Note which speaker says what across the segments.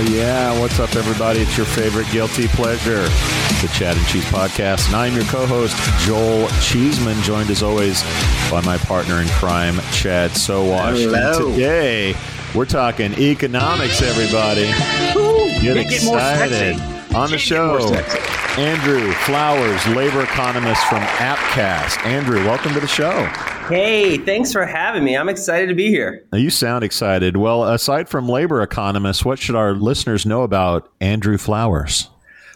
Speaker 1: yeah. What's up, everybody? It's your favorite guilty pleasure, the Chad and Cheese Podcast. And I'm your co host, Joel Cheeseman, joined as always by my partner in crime, Chad Sowash.
Speaker 2: Hello.
Speaker 1: And today, we're talking economics, everybody. Get
Speaker 2: Make it more
Speaker 1: excited. On the show. Andrew Flowers, labor economist from Appcast. Andrew, welcome to the show.
Speaker 2: Hey, thanks for having me. I'm excited to be here.
Speaker 1: Now, you sound excited. Well, aside from labor economists, what should our listeners know about Andrew Flowers?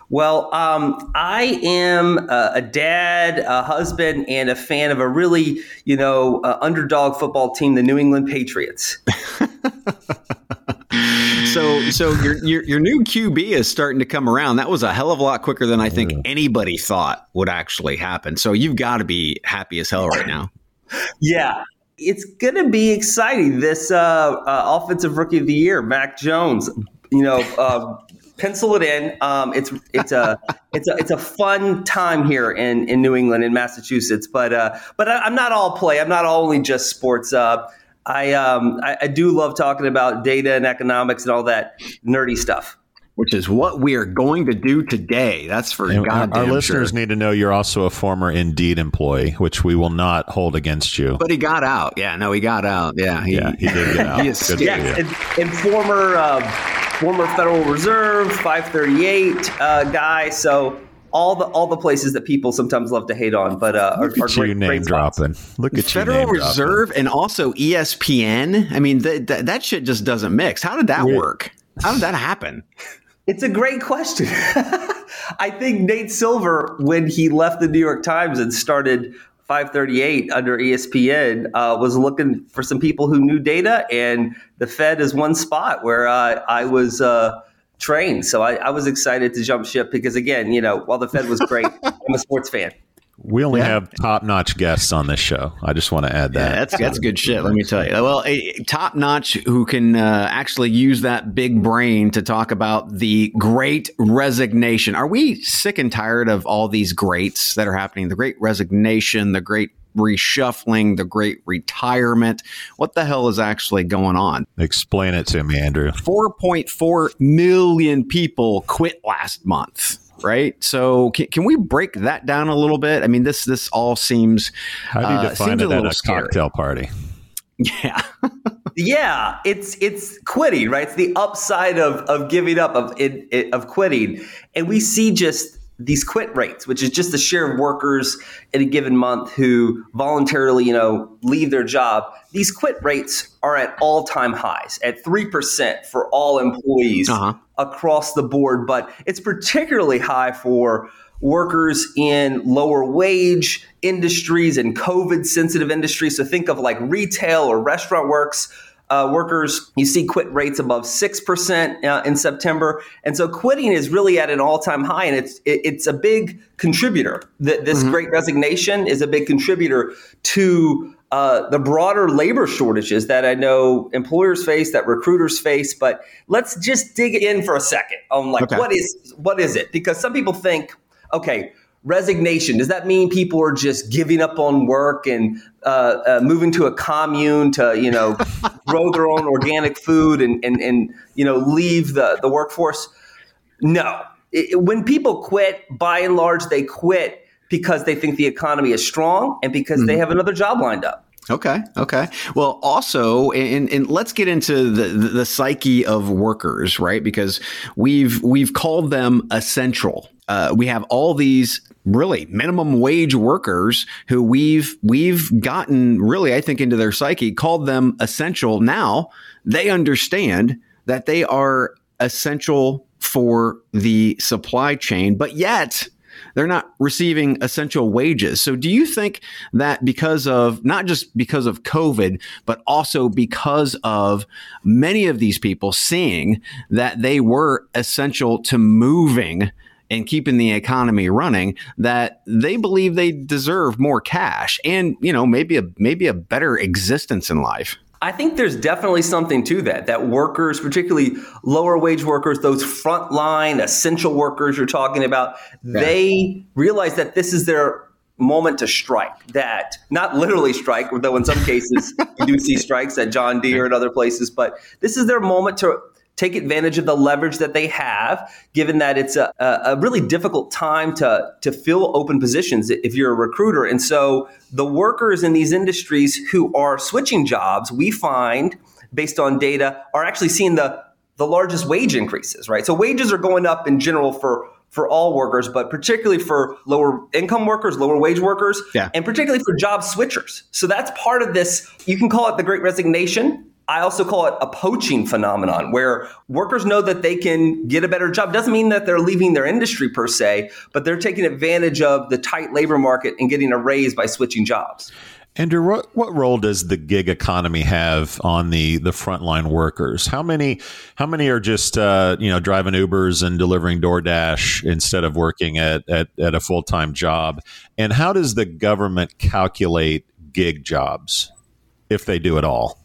Speaker 2: Well, um, I am a, a dad, a husband, and a fan of a really, you know, uh, underdog football team, the New England Patriots.
Speaker 3: So, so your, your your new QB is starting to come around. That was a hell of a lot quicker than I think anybody thought would actually happen. So you've got to be happy as hell right now.
Speaker 2: Yeah. It's going to be exciting. This uh, uh, offensive rookie of the year, Mac Jones, you know, uh, pencil it in. Um, it's it's a it's a it's a fun time here in, in New England in Massachusetts. But uh, but I, I'm not all play. I'm not only just sports. Uh, I, um, I I do love talking about data and economics and all that nerdy stuff.
Speaker 3: Which is what we are going to do today. That's for
Speaker 1: And our,
Speaker 3: goddamn
Speaker 1: our listeners
Speaker 3: sure.
Speaker 1: need to know you're also a former Indeed employee, which we will not hold against you.
Speaker 3: But he got out. Yeah, no, he got out. Yeah, he,
Speaker 1: yeah, he did get out.
Speaker 3: he
Speaker 1: Good
Speaker 3: is
Speaker 1: for
Speaker 2: and, and former uh, former Federal Reserve 538 uh, guy. So all the all the places that people sometimes love to hate on, but uh, are,
Speaker 1: Look
Speaker 2: are
Speaker 1: at you
Speaker 2: great,
Speaker 1: name
Speaker 2: great
Speaker 1: dropping. Look at
Speaker 3: Federal
Speaker 1: you name
Speaker 3: Reserve and also ESPN. I mean, th- th- that shit just doesn't mix. How did that
Speaker 1: Yeah.
Speaker 3: work? How did that happen?
Speaker 2: It's a great question. I think Nate Silver, when he left the New York Times and started 538 under ESPN, uh, was looking for some people who knew data, and the Fed is one spot where uh, I was uh, trained. So I, I was excited to jump ship because, again, you know, while the Fed was great, I'm a sports fan.
Speaker 1: We only
Speaker 3: Yeah.
Speaker 1: have top notch guests on this show. I just want to add
Speaker 3: Yeah,
Speaker 1: that.
Speaker 3: that's that's good shit. Let me tell you. Well, a top notch who can uh, actually use that big brain to talk about the Great Resignation. Are we sick and tired of all these greats that are happening? The Great Resignation, the Great Reshuffling, the Great Retirement. What the hell is actually going on?
Speaker 1: Explain it to me, Andrew.
Speaker 3: 4.4 million people quit last month. Right, so can, can we break that down a little bit? I mean, this this all seems
Speaker 1: How do you
Speaker 3: uh,
Speaker 1: define
Speaker 3: seems
Speaker 1: it
Speaker 3: a
Speaker 1: at
Speaker 3: little
Speaker 1: a
Speaker 3: scary.
Speaker 1: cocktail party?
Speaker 3: Yeah,
Speaker 2: Yeah, it's it's quitting, right? It's the upside of of giving up of it, it, of quitting, and we see just these quit rates, which is just the share of workers in a given month who voluntarily, you know, leave their job. These quit rates are at all time highs, at three percent for all employees
Speaker 3: Uh-huh.
Speaker 2: across the board, but it's particularly high for workers in lower wage industries and COVID sensitive industries. So think of like retail or restaurant works. Uh, workers, you see quit rates above 6% uh, in September. And so quitting is really at an all time high, and it's, it, it's a big contributor. Th- this great resignation is a big contributor to uh, the broader labor shortages that I know employers face, that recruiters face. But let's just dig in for a second on like
Speaker 3: Okay.
Speaker 2: what is what is it? Because some people think, okay, resignation does that mean people are just giving up on work and uh, uh, moving to a commune to you know grow their own organic food and and and you know leave the the workforce? No. It- when people quit, by and large, they quit because they think the economy is strong and because they have another job lined up.
Speaker 3: Okay. Okay. Well, also, and, and let's get into the, the, the psyche of workers, right? Because we've we've called them essential. Uh, we have all these really minimum wage workers who we've we've gotten really, I think, into their psyche, called them essential. Now they understand that they are essential for the supply chain, but yet they're not receiving essential wages. So do you think that because of not just because of COVID, but also because of many of these people seeing that they were essential to moving and keeping the economy running that they believe they deserve more cash and, you know, maybe a maybe a better existence in life.
Speaker 2: I think there's definitely something to that. That workers, particularly lower wage workers, those frontline essential workers you're talking about, yeah. they realize that this is their moment to strike. That not literally strike, though in some cases you do see strikes at John Deere and other places, but this is their moment to take advantage of the leverage that they have, given that it's a, a really difficult time to, to fill open positions if you're a recruiter. And so the workers in these industries who are switching jobs, we find based on data, are actually seeing the, the largest wage increases, right? So wages are going up in general for for all workers, but particularly for lower income workers, lower wage workers, yeah. and particularly for job switchers. So that's part of this. You can call it the great resignation I also call it a poaching phenomenon where workers know that they can get a better job. Doesn't mean that they're leaving their industry per se, but they're taking advantage of the tight labor market and getting a raise by switching jobs.
Speaker 1: Andrew, what, what role does the gig economy have on the the frontline workers? How many how many are just uh, you know driving Ubers and delivering DoorDash instead of working at at, at a full time job? And how does the government calculate gig jobs if they do at all?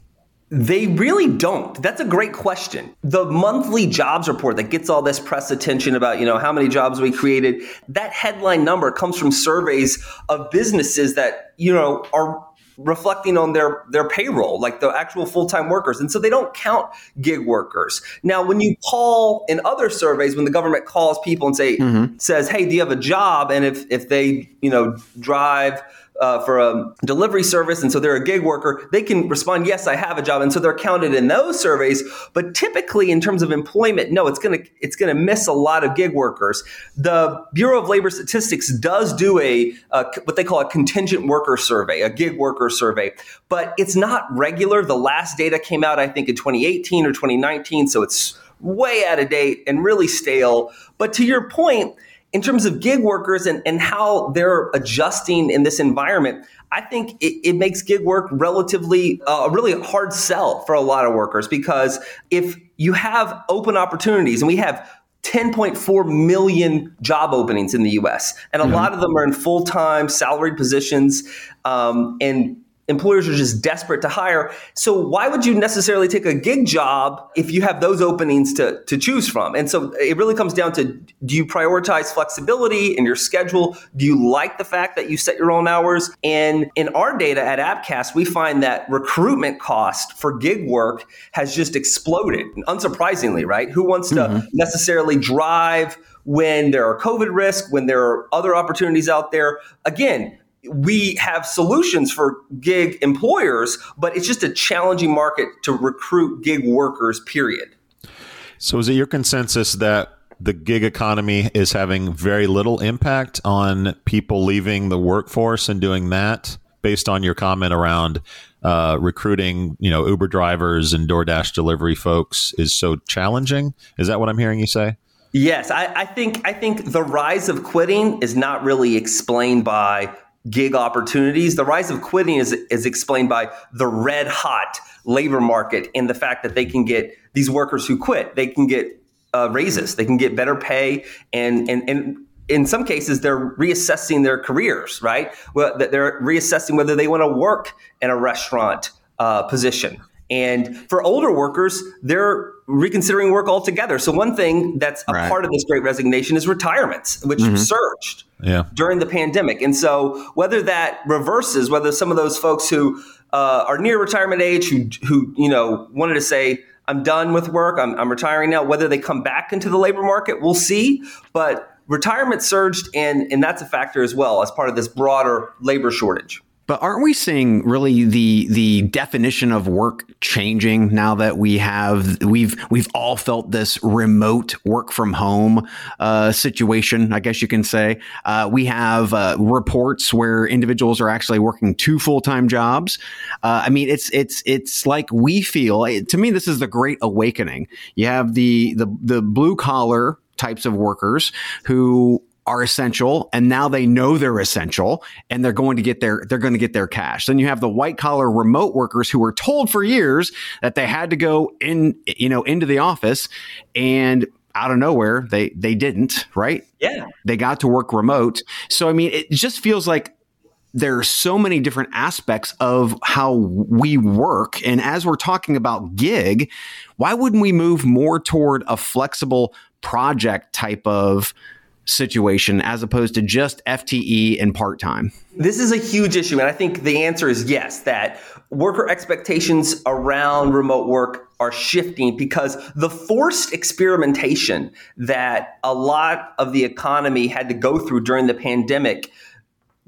Speaker 2: They really don't. That's a great question. The monthly jobs report that gets all this press attention about, you know, how many jobs we created, that headline number comes from surveys of businesses that, you know, are reflecting on their their payroll, like the actual full-time workers. And so they don't count gig workers. Now, when you call in other surveys, when the government calls people and say mm-hmm. says, "Hey, do you have a job?" and if if they, you know, drive uh, for a delivery service, and so they're a gig worker, they can respond, "Yes, I have a job," and so they're counted in those surveys. But typically, in terms of employment, no, it's gonna it's gonna miss a lot of gig workers. The Bureau of Labor Statistics does do a what they call a contingent worker survey, a gig worker survey, but it's not regular. The last data came out, I think, in 2018 or 2019, so it's way out of date and really stale. But to your point in terms of gig workers and, and how they're adjusting in this environment, I think it, it makes gig work relatively uh, a really hard sell for a lot of workers because if you have open opportunities and we have 10.4 million job openings in the US, and a mm-hmm. lot of them are in full time salaried positions. Um, and employers are just desperate to hire. So why would you necessarily take a gig job if you have those openings to, to choose from? And so it really comes down to do you prioritize flexibility in your schedule? Do you like the fact that you set your own hours? And in our data at Appcast, we find that recruitment cost for gig work has just exploded, unsurprisingly, right? Who wants to mm-hmm. necessarily drive when there are COVID risks, when there are other opportunities out there? Again, we have solutions for gig employers, but it's just a challenging market to recruit gig workers, period.
Speaker 1: So, is it your consensus that the gig economy is having very little impact on people leaving the workforce and doing that based on your comment around uh, recruiting, you know, Uber drivers and DoorDash delivery folks is so challenging? Is that what I'm hearing you say?
Speaker 2: Yes, I, I think I think the rise of quitting is not really explained by gig opportunities. The rise of quitting is, is explained by the red hot labor market and the fact that they can get these workers who quit, they can get uh, raises, they can get better pay, and and and in some cases they're reassessing their careers. Right, well, they're reassessing whether they want to work in a restaurant uh, position. And for older workers, they're reconsidering work altogether. So one thing that's a right. part of this great resignation is retirements, which mm-hmm. surged yeah. during the pandemic. And so whether that reverses, whether some of those folks who uh, are near retirement age, who who you know wanted to say, "I'm done with work, I'm, I'm retiring now," whether they come back into the labor market, we'll see. But retirement surged, and and that's a factor as well as part of this broader labor shortage.
Speaker 3: But aren't we seeing really the the definition of work changing now that we have we've we've all felt this remote work from home uh, situation? I guess you can say uh, we have uh, reports where individuals are actually working two full time jobs. Uh, I mean, it's it's it's like we feel. To me, this is the great awakening. You have the the the blue collar types of workers who are essential and now they know they're essential and they're going to get their they're going to get their cash. Then you have the white collar remote workers who were told for years that they had to go in you know into the office and out of nowhere they they didn't right?
Speaker 2: Yeah.
Speaker 3: They got to work remote. So i mean it just feels like there are so many different aspects of how we work. And as we're talking about gig why wouldn't we move more toward a flexible project type of situation as opposed to just FTE and part time?
Speaker 2: This is a huge issue. And I think the answer is yes, that worker expectations around remote work are shifting because the forced experimentation that a lot of the economy had to go through during the pandemic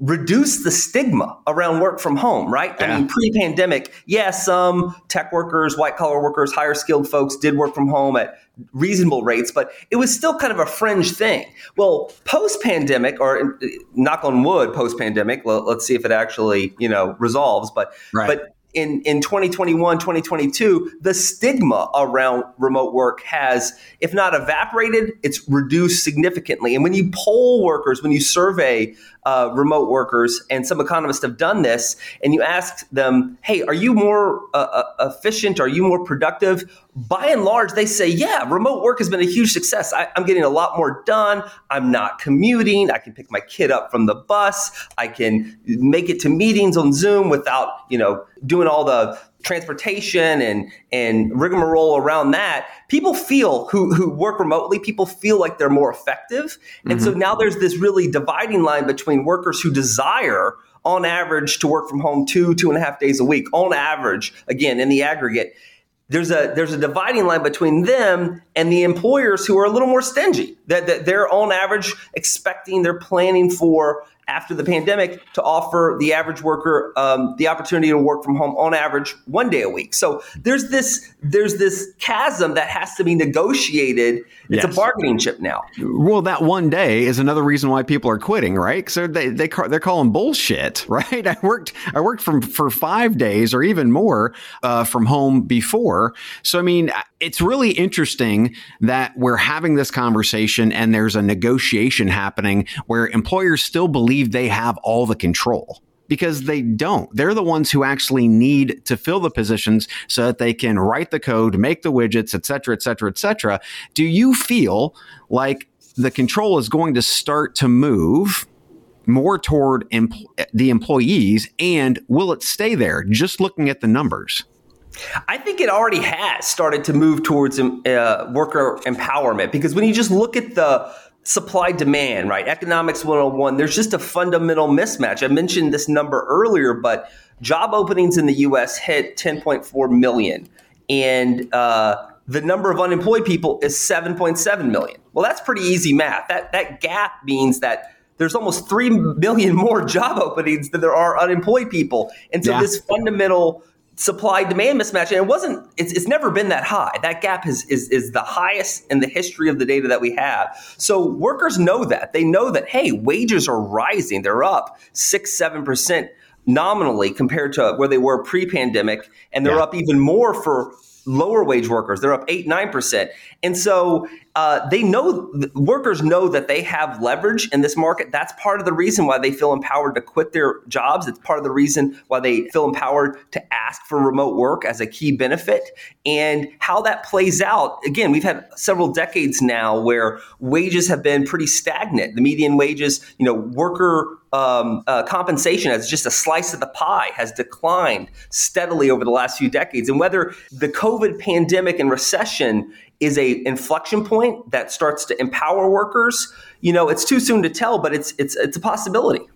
Speaker 2: reduce the stigma around work from home, right? Yeah. I mean, pre pandemic, yeah, some tech workers, white collar workers, higher skilled folks did work from home at reasonable rates, but it was still kind of a fringe thing. Well, post pandemic, or uh, knock on wood, post pandemic, let's see if it actually, you know, resolves, but, right. but in, in 2021, 2022, the stigma around remote work has, if not evaporated, it's reduced significantly. And when you poll workers, when you survey uh, remote workers, and some economists have done this, and you ask them, hey, are you more uh, uh, efficient? Are you more productive? By and large, they say, yeah, remote work has been a huge success. I, I'm getting a lot more done. I'm not commuting. I can pick my kid up from the bus. I can make it to meetings on Zoom without, you know, doing all the transportation and and rigmarole around that, people feel who who work remotely, people feel like they're more effective. And mm-hmm. so now there's this really dividing line between workers who desire on average to work from home two, two and a half days a week, on average, again, in the aggregate. There's a there's a dividing line between them and the employers who are a little more stingy. That, that they're on average expecting, they're planning for after the pandemic to offer the average worker um, the opportunity to work from home on average one day a week. So there's this there's this chasm that has to be negotiated. It's yes. a bargaining chip now.
Speaker 3: Well, that one day is another reason why people are quitting, right? So they they they're calling bullshit, right? I worked I worked from for five days or even more uh, from home before. So I mean, it's really interesting that we're having this conversation and there's a negotiation happening where employers still believe they have all the control because they don't. They're the ones who actually need to fill the positions so that they can write the code, make the widgets, et cetera, et cetera, et cetera. Do you feel like the control is going to start to move more toward empl- the employees and will it stay there just looking at the numbers?
Speaker 2: I think it already has started to move towards uh, worker empowerment because when you just look at the supply demand, right? Economics 101, there's just a fundamental mismatch. I mentioned this number earlier, but job openings in the US hit 10.4 million. And uh, the number of unemployed people is 7.7 million. Well, that's pretty easy math. That, that gap means that there's almost 3 million more job openings than there are unemployed people. And so yeah. this fundamental supply demand mismatch and it wasn't it's, it's never been that high. That gap is, is is the highest in the history of the data that we have. So workers know that. They know that hey wages are rising. They're up six seven percent nominally compared to where they were pre-pandemic and they're yeah. up even more for lower wage workers they're up 8 9% and so uh, they know workers know that they have leverage in this market. That's part of the reason why they feel empowered to quit their jobs. It's part of the reason why they feel empowered to ask for remote work as a key benefit. And how that plays out, again, we've had several decades now where wages have been pretty stagnant. The median wages, you know, worker um, uh, compensation as just a slice of the pie has declined steadily over the last few decades. And whether the COVID pandemic and recession is a inflection point that starts to empower workers, you know, it's too soon to tell, but it's it's it's a possibility.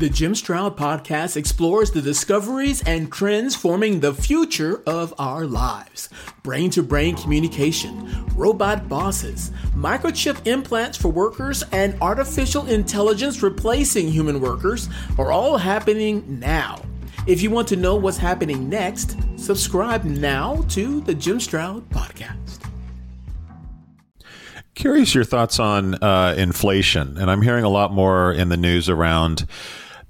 Speaker 4: The Jim Stroud podcast explores the discoveries and trends forming the future of our lives. Brain to brain communication, robot bosses, microchip implants for workers, and artificial intelligence replacing human workers are all happening now. If you want to know what's happening next, subscribe now to the Jim Stroud Podcast.
Speaker 1: Curious your thoughts on uh, inflation. And I'm hearing a lot more in the news around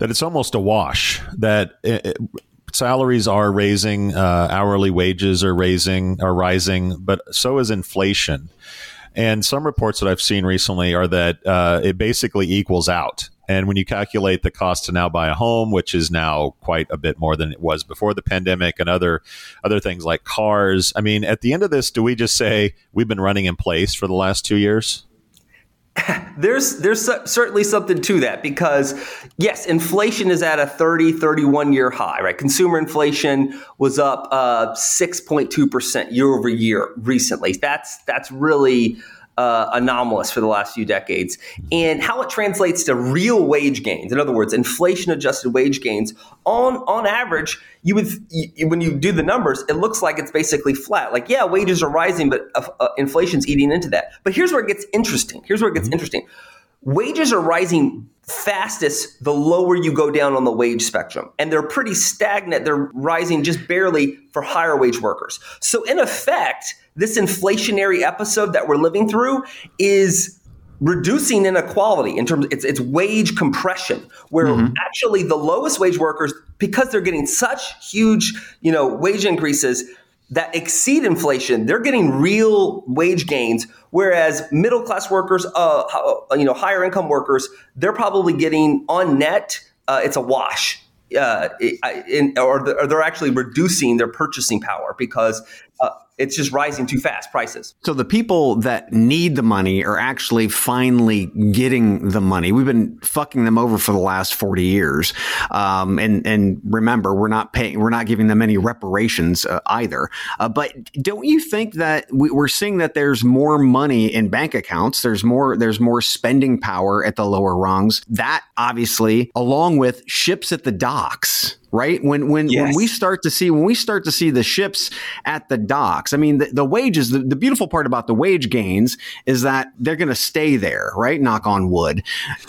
Speaker 1: that it's almost a wash, that it, it, salaries are raising, uh, hourly wages are raising, are rising, but so is inflation. And some reports that I've seen recently are that uh, it basically equals out And when you calculate the cost to now buy a home, which is now quite a bit more than it was before the pandemic, and other other things like cars, I mean, at the end of this, do we just say we've been running in place for the last two years?
Speaker 2: there's there's certainly something to that because yes inflation is at a 30 31 year high right? Consumer inflation was up uh, 6.2% year over year recently. That's that's really uh, anomalous for the last few decades, and how it translates to real wage gains. In other words, inflation adjusted wage gains on on average, you would you, when you do the numbers, it looks like it's basically flat. Like yeah, wages are rising, but uh, uh, inflation's eating into that. But here's where it gets interesting. Here's where it gets mm-hmm. interesting. Wages are rising fastest the lower you go down on the wage spectrum. And they're pretty stagnant. They're rising just barely for higher wage workers. So, in effect, this inflationary episode that we're living through is reducing inequality in terms of it's, it's wage compression where mm-hmm. actually the lowest wage workers because they're getting such huge you know wage increases that exceed inflation they're getting real wage gains whereas middle class workers uh, you know higher income workers they're probably getting on net uh, it's a wash uh, in, or, they're actually reducing their purchasing power because uh, it's just rising too fast prices.
Speaker 3: So the people that need the money are actually finally getting the money. We've been fucking them over for the last 40 years. Um, and, and remember, we're not paying, we're not giving them any reparations uh, either. Uh, but don't you think that we, are seeing that there's more money in bank accounts? There's more, there's more spending power at the lower rungs. That obviously, along with ships at the docks, right? When when yes. when we start to see when we start to see the ships at the docks, I mean the, the wages. The, the beautiful part about the wage gains is that they're going to stay there, right? Knock on wood.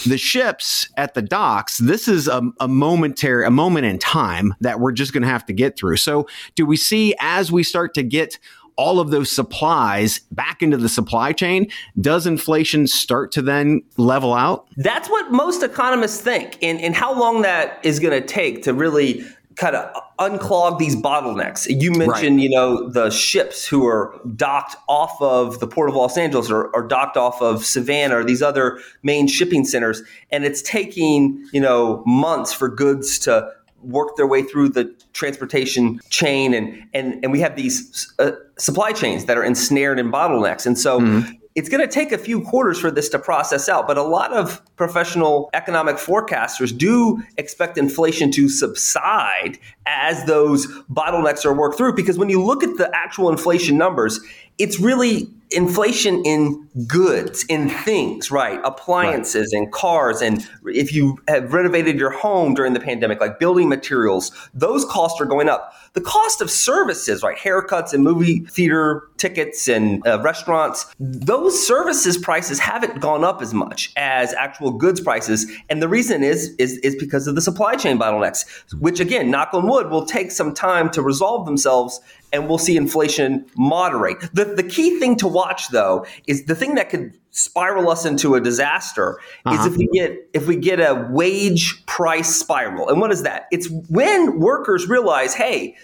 Speaker 3: The ships at the docks. This is a, a momentary, a moment in time that we're just going to have to get through. So, do we see as we start to get all of those supplies back into the supply chain, does inflation start to then level out?
Speaker 2: That's what most economists think. And, and how long that is going to take to really kind of unclog these bottlenecks. You mentioned, right. you know, the ships who are docked off of the port of Los Angeles or, or, docked off of Savannah or these other main shipping centers, and it's taking, you know, months for goods to work their way through the transportation chain and and and we have these uh, supply chains that are ensnared in bottlenecks and so mm-hmm. it's going to take a few quarters for this to process out but a lot of professional economic forecasters do expect inflation to subside as those bottlenecks are worked through because when you look at the actual inflation numbers it's really inflation in goods, in things, right? Appliances right. and cars. And if you have renovated your home during the pandemic, like building materials, those costs are going up. The cost of services, right? Haircuts and movie theater tickets and uh, restaurants, those services prices haven't gone up as much as actual goods prices. And the reason is, is, is because of the supply chain bottlenecks, which again, knock on wood, will take some time to resolve themselves and we'll see inflation moderate. The, the key thing to watch though is the thing that could spiral us into a disaster uh-huh. is if we get if we get a wage price spiral. And what is that? It's when workers realize, hey,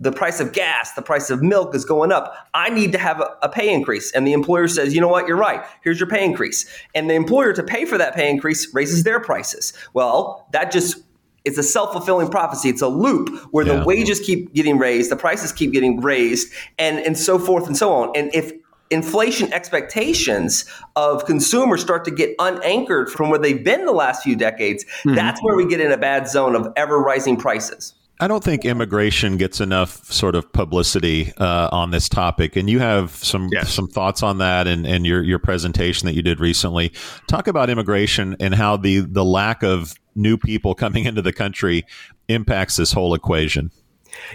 Speaker 2: the price of gas, the price of milk is going up. I need to have a, a, pay increase. And the employer says, you know what, you're right. Here's your pay increase. And the employer to pay for that pay increase raises their prices. Well, that just it's a self-fulfilling prophecy. It's a loop where yeah. the wages keep getting raised, the prices keep getting raised, and and so forth and so on. And if inflation expectations of consumers start to get unanchored from where they've been the last few decades, mm-hmm. that's where we get in a bad zone of ever rising prices.
Speaker 1: I don't think immigration gets enough sort of publicity uh, on this topic, and you have some yes. some thoughts on that, and, and your your presentation that you did recently. Talk about immigration and how the the lack of new people coming into the country impacts this whole equation.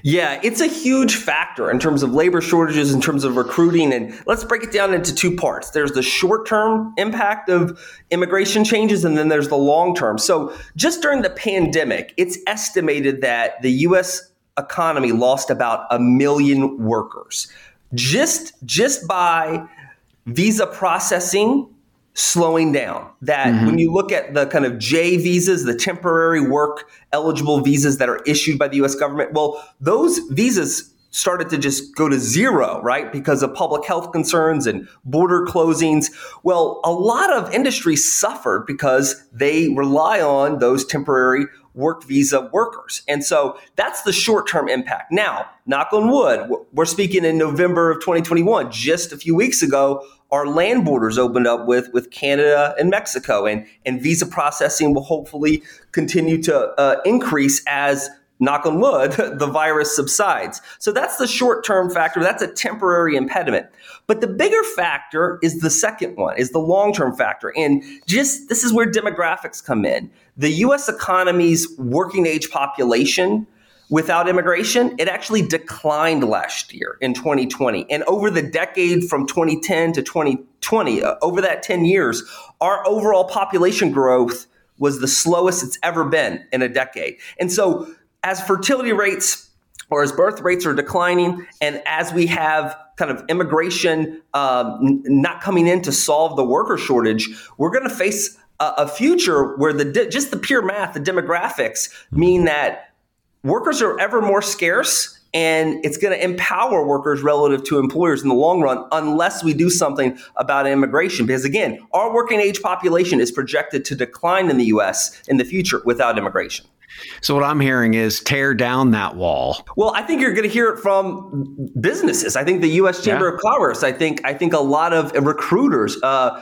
Speaker 2: Yeah, it's a huge factor in terms of labor shortages, in terms of recruiting. And let's break it down into two parts. There's the short term impact of immigration changes, and then there's the long term. So, just during the pandemic, it's estimated that the US economy lost about a million workers just just by visa processing slowing down. That mm-hmm. when you look at the kind of J visas, the temporary work eligible visas that are issued by the US government, well, those visas started to just go to zero, right? Because of public health concerns and border closings. Well, a lot of industries suffered because they rely on those temporary work visa workers. And so that's the short term impact. Now, knock on wood, we're speaking in November of 2021. Just a few weeks ago, our land borders opened up with, with Canada and Mexico, and, and visa processing will hopefully continue to uh, increase as knock on wood, the virus subsides. So that's the short term factor. That's a temporary impediment. But the bigger factor is the second one, is the long term factor. And just this is where demographics come in. The US economy's working age population without immigration, it actually declined last year in 2020. And over the decade from 2010 to 2020, uh, over that 10 years, our overall population growth was the slowest it's ever been in a decade. And so as fertility rates or as birth rates are declining, and as we have kind of immigration um, not coming in to solve the worker shortage, we're going to face a, a, future where the de- just the pure math, the demographics mean that workers are ever more scarce. And it's going to empower workers relative to employers in the long run, unless we do something about immigration. Because again, our working age population is projected to decline in the US in the future without immigration.
Speaker 3: So what I'm hearing is tear down that wall.
Speaker 2: Well, I think you're going to hear it from businesses. I think the U.S. Chamber yeah. of Commerce. I think I think a lot of recruiters, uh,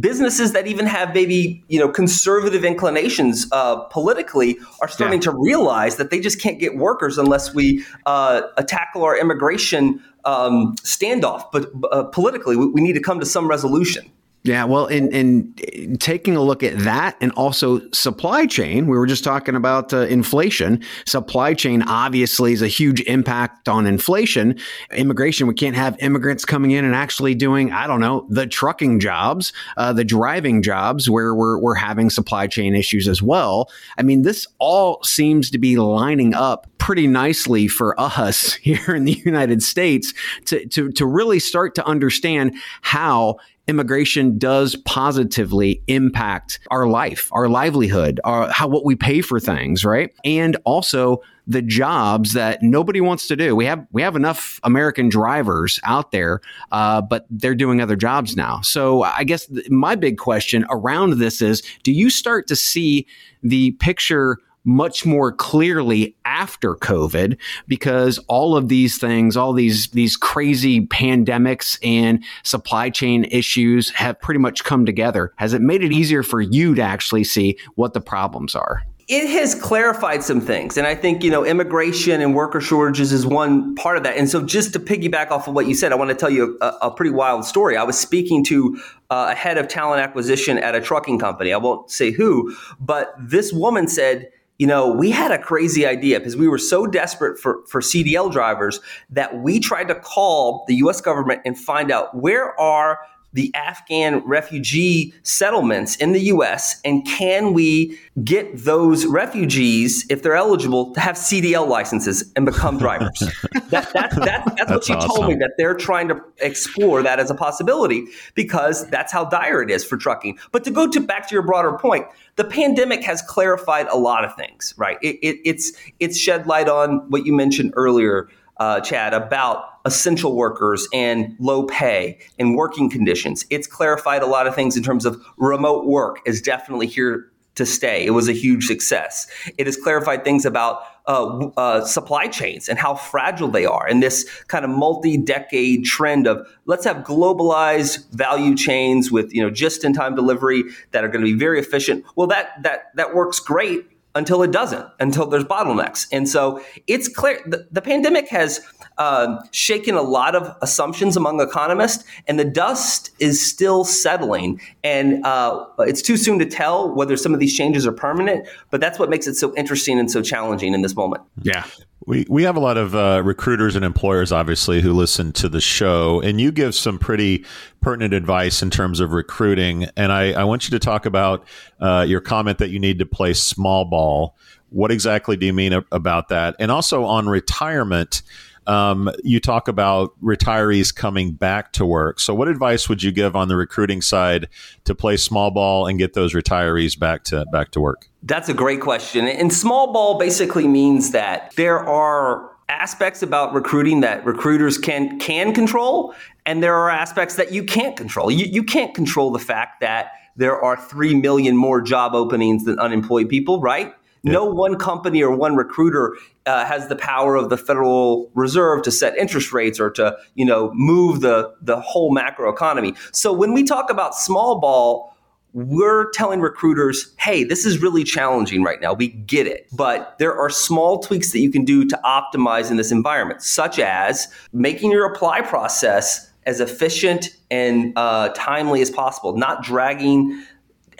Speaker 2: businesses that even have maybe you know conservative inclinations uh, politically, are starting yeah. to realize that they just can't get workers unless we uh, tackle our immigration um, standoff. But uh, politically, we, we need to come to some resolution.
Speaker 3: Yeah, well, in in taking a look at that, and also supply chain, we were just talking about uh, inflation. Supply chain obviously is a huge impact on inflation. Immigration, we can't have immigrants coming in and actually doing, I don't know, the trucking jobs, uh, the driving jobs, where we're we're having supply chain issues as well. I mean, this all seems to be lining up pretty nicely for us here in the United States to to to really start to understand how immigration does positively impact our life, our livelihood, our, how what we pay for things, right? And also the jobs that nobody wants to do. We have we have enough American drivers out there, uh, but they're doing other jobs now. So I guess th- my big question around this is: Do you start to see the picture? Much more clearly after COVID because all of these things, all these these crazy pandemics and supply chain issues have pretty much come together. Has it made it easier for you to actually see what the problems are?
Speaker 2: it has clarified some things. And I think, you know, immigration and worker shortages is one part of that. And so just to piggyback off of what you said, I want to tell you a, a pretty wild story. I was speaking to uh, a head of talent acquisition at a trucking company. I won't say who, but this woman said, you know, we had a crazy idea because we were so desperate for, for CDL drivers that we tried to call the US government and find out where are the Afghan refugee settlements in the US? And can we get those refugees, if they're eligible, to have CDL licenses and become drivers? that, that, that, that's, that's, what she awesome. told me, that they're trying to explore that as a possibility because that's how dire it is for trucking. But to go to back to your broader point, the pandemic has clarified a lot of things, right? It, it, it's, it's shed light on what you mentioned earlier uh, Chad, about essential workers and low pay and working conditions. It's clarified a lot of things in terms of remote work is definitely here to stay. It was a huge success. It has clarified things about uh, uh, supply chains and how fragile they are, and this kind of multi-decade trend of let's have globalized value chains with you know just-in-time delivery that are going to be very efficient. Well, that that that works great until it doesn't, until there's bottlenecks. And so it's clear the, the pandemic has uh, shaken a lot of assumptions among economists, and the dust is still settling. And uh, it's too soon to tell whether some of these changes are permanent, but that's what makes it so interesting and so challenging in this moment.
Speaker 1: Yeah. We, we have a lot of uh, recruiters and employers, obviously, who listen to the show, and you give some pretty pertinent advice in terms of recruiting. And I, I want you to talk about uh, your comment that you need to play small ball. What exactly do you mean about that? And also on retirement, um, you talk about retirees coming back to work. So, what advice would you give on the recruiting side to play small ball and get those retirees back to back to work?
Speaker 2: That's a great question. And small ball basically means that there are aspects about recruiting that recruiters can can control, and there are aspects that you can't control. You, you can't control the fact that there are 3 million more job openings than unemployed people, right? Yeah. No one company or one recruiter uh, has the power of the Federal Reserve to set interest rates or to, you know, move the the whole macro economy. So when we talk about small ball, we're telling recruiters, hey, this is really challenging right now. We get it. But there are small tweaks that you can do to optimize in this environment, such as making your apply process as efficient and uh, timely as possible, not dragging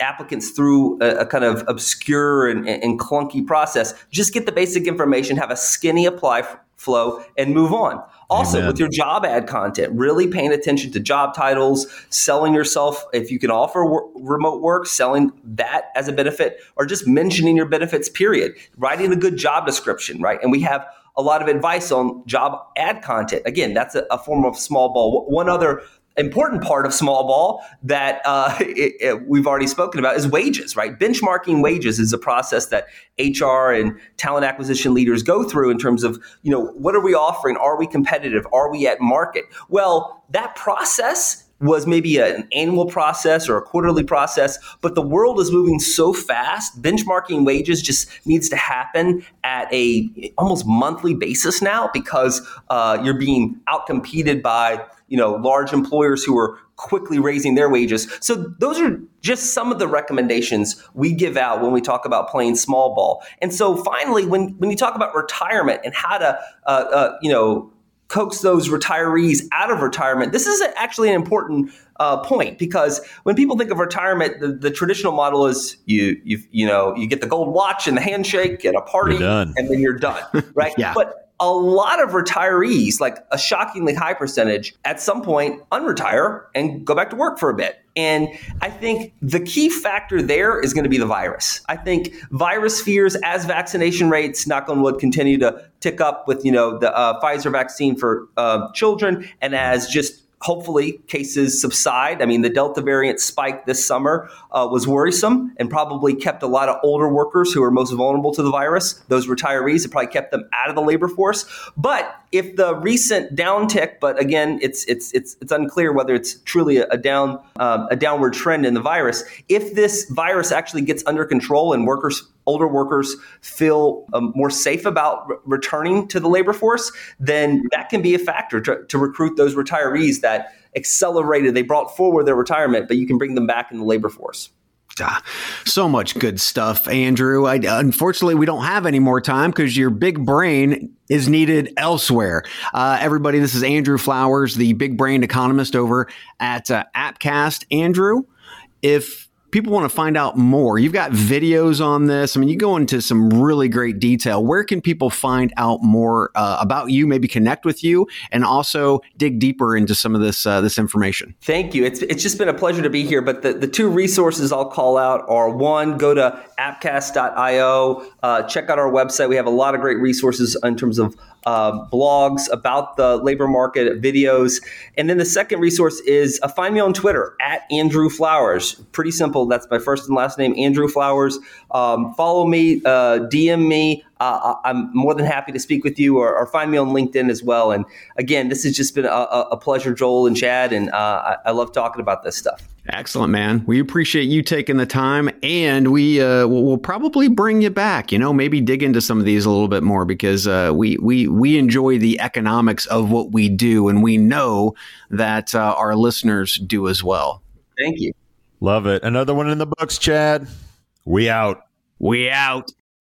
Speaker 2: applicants through a, a kind of obscure and, and, clunky process. Just get the basic information, have a skinny apply f- flow, and move on. Also, Amen. with your job ad content, really paying attention to job titles, selling yourself if you can offer remote work, selling that as a benefit, or just mentioning your benefits, period. Writing a good job description, right? And we have a lot of advice on job ad content. Again, that's a, a form of small ball. One other important part of small ball that uh, it, it, we've already spoken about is wages, right? Benchmarking wages is a process that HR and talent acquisition leaders go through in terms of, you know, what are we offering? Are we competitive? Are we at market? Well, that process was maybe an annual process or a quarterly process, but the world is moving so fast. Benchmarking wages just needs to happen at a almost monthly basis now because uh, you're being outcompeted by you know large employers who are quickly raising their wages. So those are just some of the recommendations we give out when we talk about playing small ball. And so finally, when when you talk about retirement and how to uh, uh, you know coax those retirees out of retirement. This is actually an important uh, point because when people think of retirement, the, the, traditional model is you you you know you get the gold watch and the handshake and a party, and then you're done, right?
Speaker 3: yeah.
Speaker 2: But a lot of retirees, like a shockingly high percentage, at some point unretire and go back to work for a bit. And I think the key factor there is going to be the virus. I think virus fears as vaccination rates, knock on wood, continue to tick up with you know the uh, Pfizer vaccine for uh, children, and as just hopefully cases subside. I mean, the Delta variant spike this summer uh, was worrisome and probably kept a lot of older workers who are most vulnerable to the virus, those retirees, it probably kept them out of the labor force. But if the recent downtick, but again, it's it's it's it's unclear whether it's truly a, down um, a downward trend in the virus. If this virus actually gets under control and workers older workers feel um, more safe about re- returning to the labor force, then that can be a factor to, to recruit those retirees that accelerated, they brought forward their retirement, but you can bring them back in the labor force.
Speaker 3: Ah, so much good stuff, Andrew. I, unfortunately, we don't have any more time because your big brain is needed elsewhere. Uh, everybody, this is Andrew Flowers, the big brain economist over at uh, Appcast. Andrew, if people want to find out more, you've got videos on this. I mean, you go into some really great detail. Where can people find out more uh, about you, maybe connect with you, and also dig deeper into some of this uh, this information?
Speaker 2: Thank you. It's, it's just been a pleasure to be here. But the, the two resources I'll call out are one, go to appcast.io, uh, check out our website. We have a lot of great resources in terms of uh, blogs about the labor market, videos. And then the second resource is uh, find me on Twitter at Andrew Flowers. Pretty simple. That's my first and last name, Andrew Flowers. Um, follow me, uh, DM me. Uh, I'm more than happy to speak with you or, or, find me on LinkedIn as well. And again, this has just been a, a pleasure, Joel and Chad, and uh, I, I love talking about this stuff.
Speaker 3: Excellent, man. We appreciate you taking the time, and we uh, will probably bring you back. You know, maybe dig into some of these a little bit more because uh, we we we enjoy the economics of what we do, and we know that uh, our listeners do as well.
Speaker 2: Thank you.
Speaker 1: Love it. Another one in the books, Chad. We out.
Speaker 3: We out.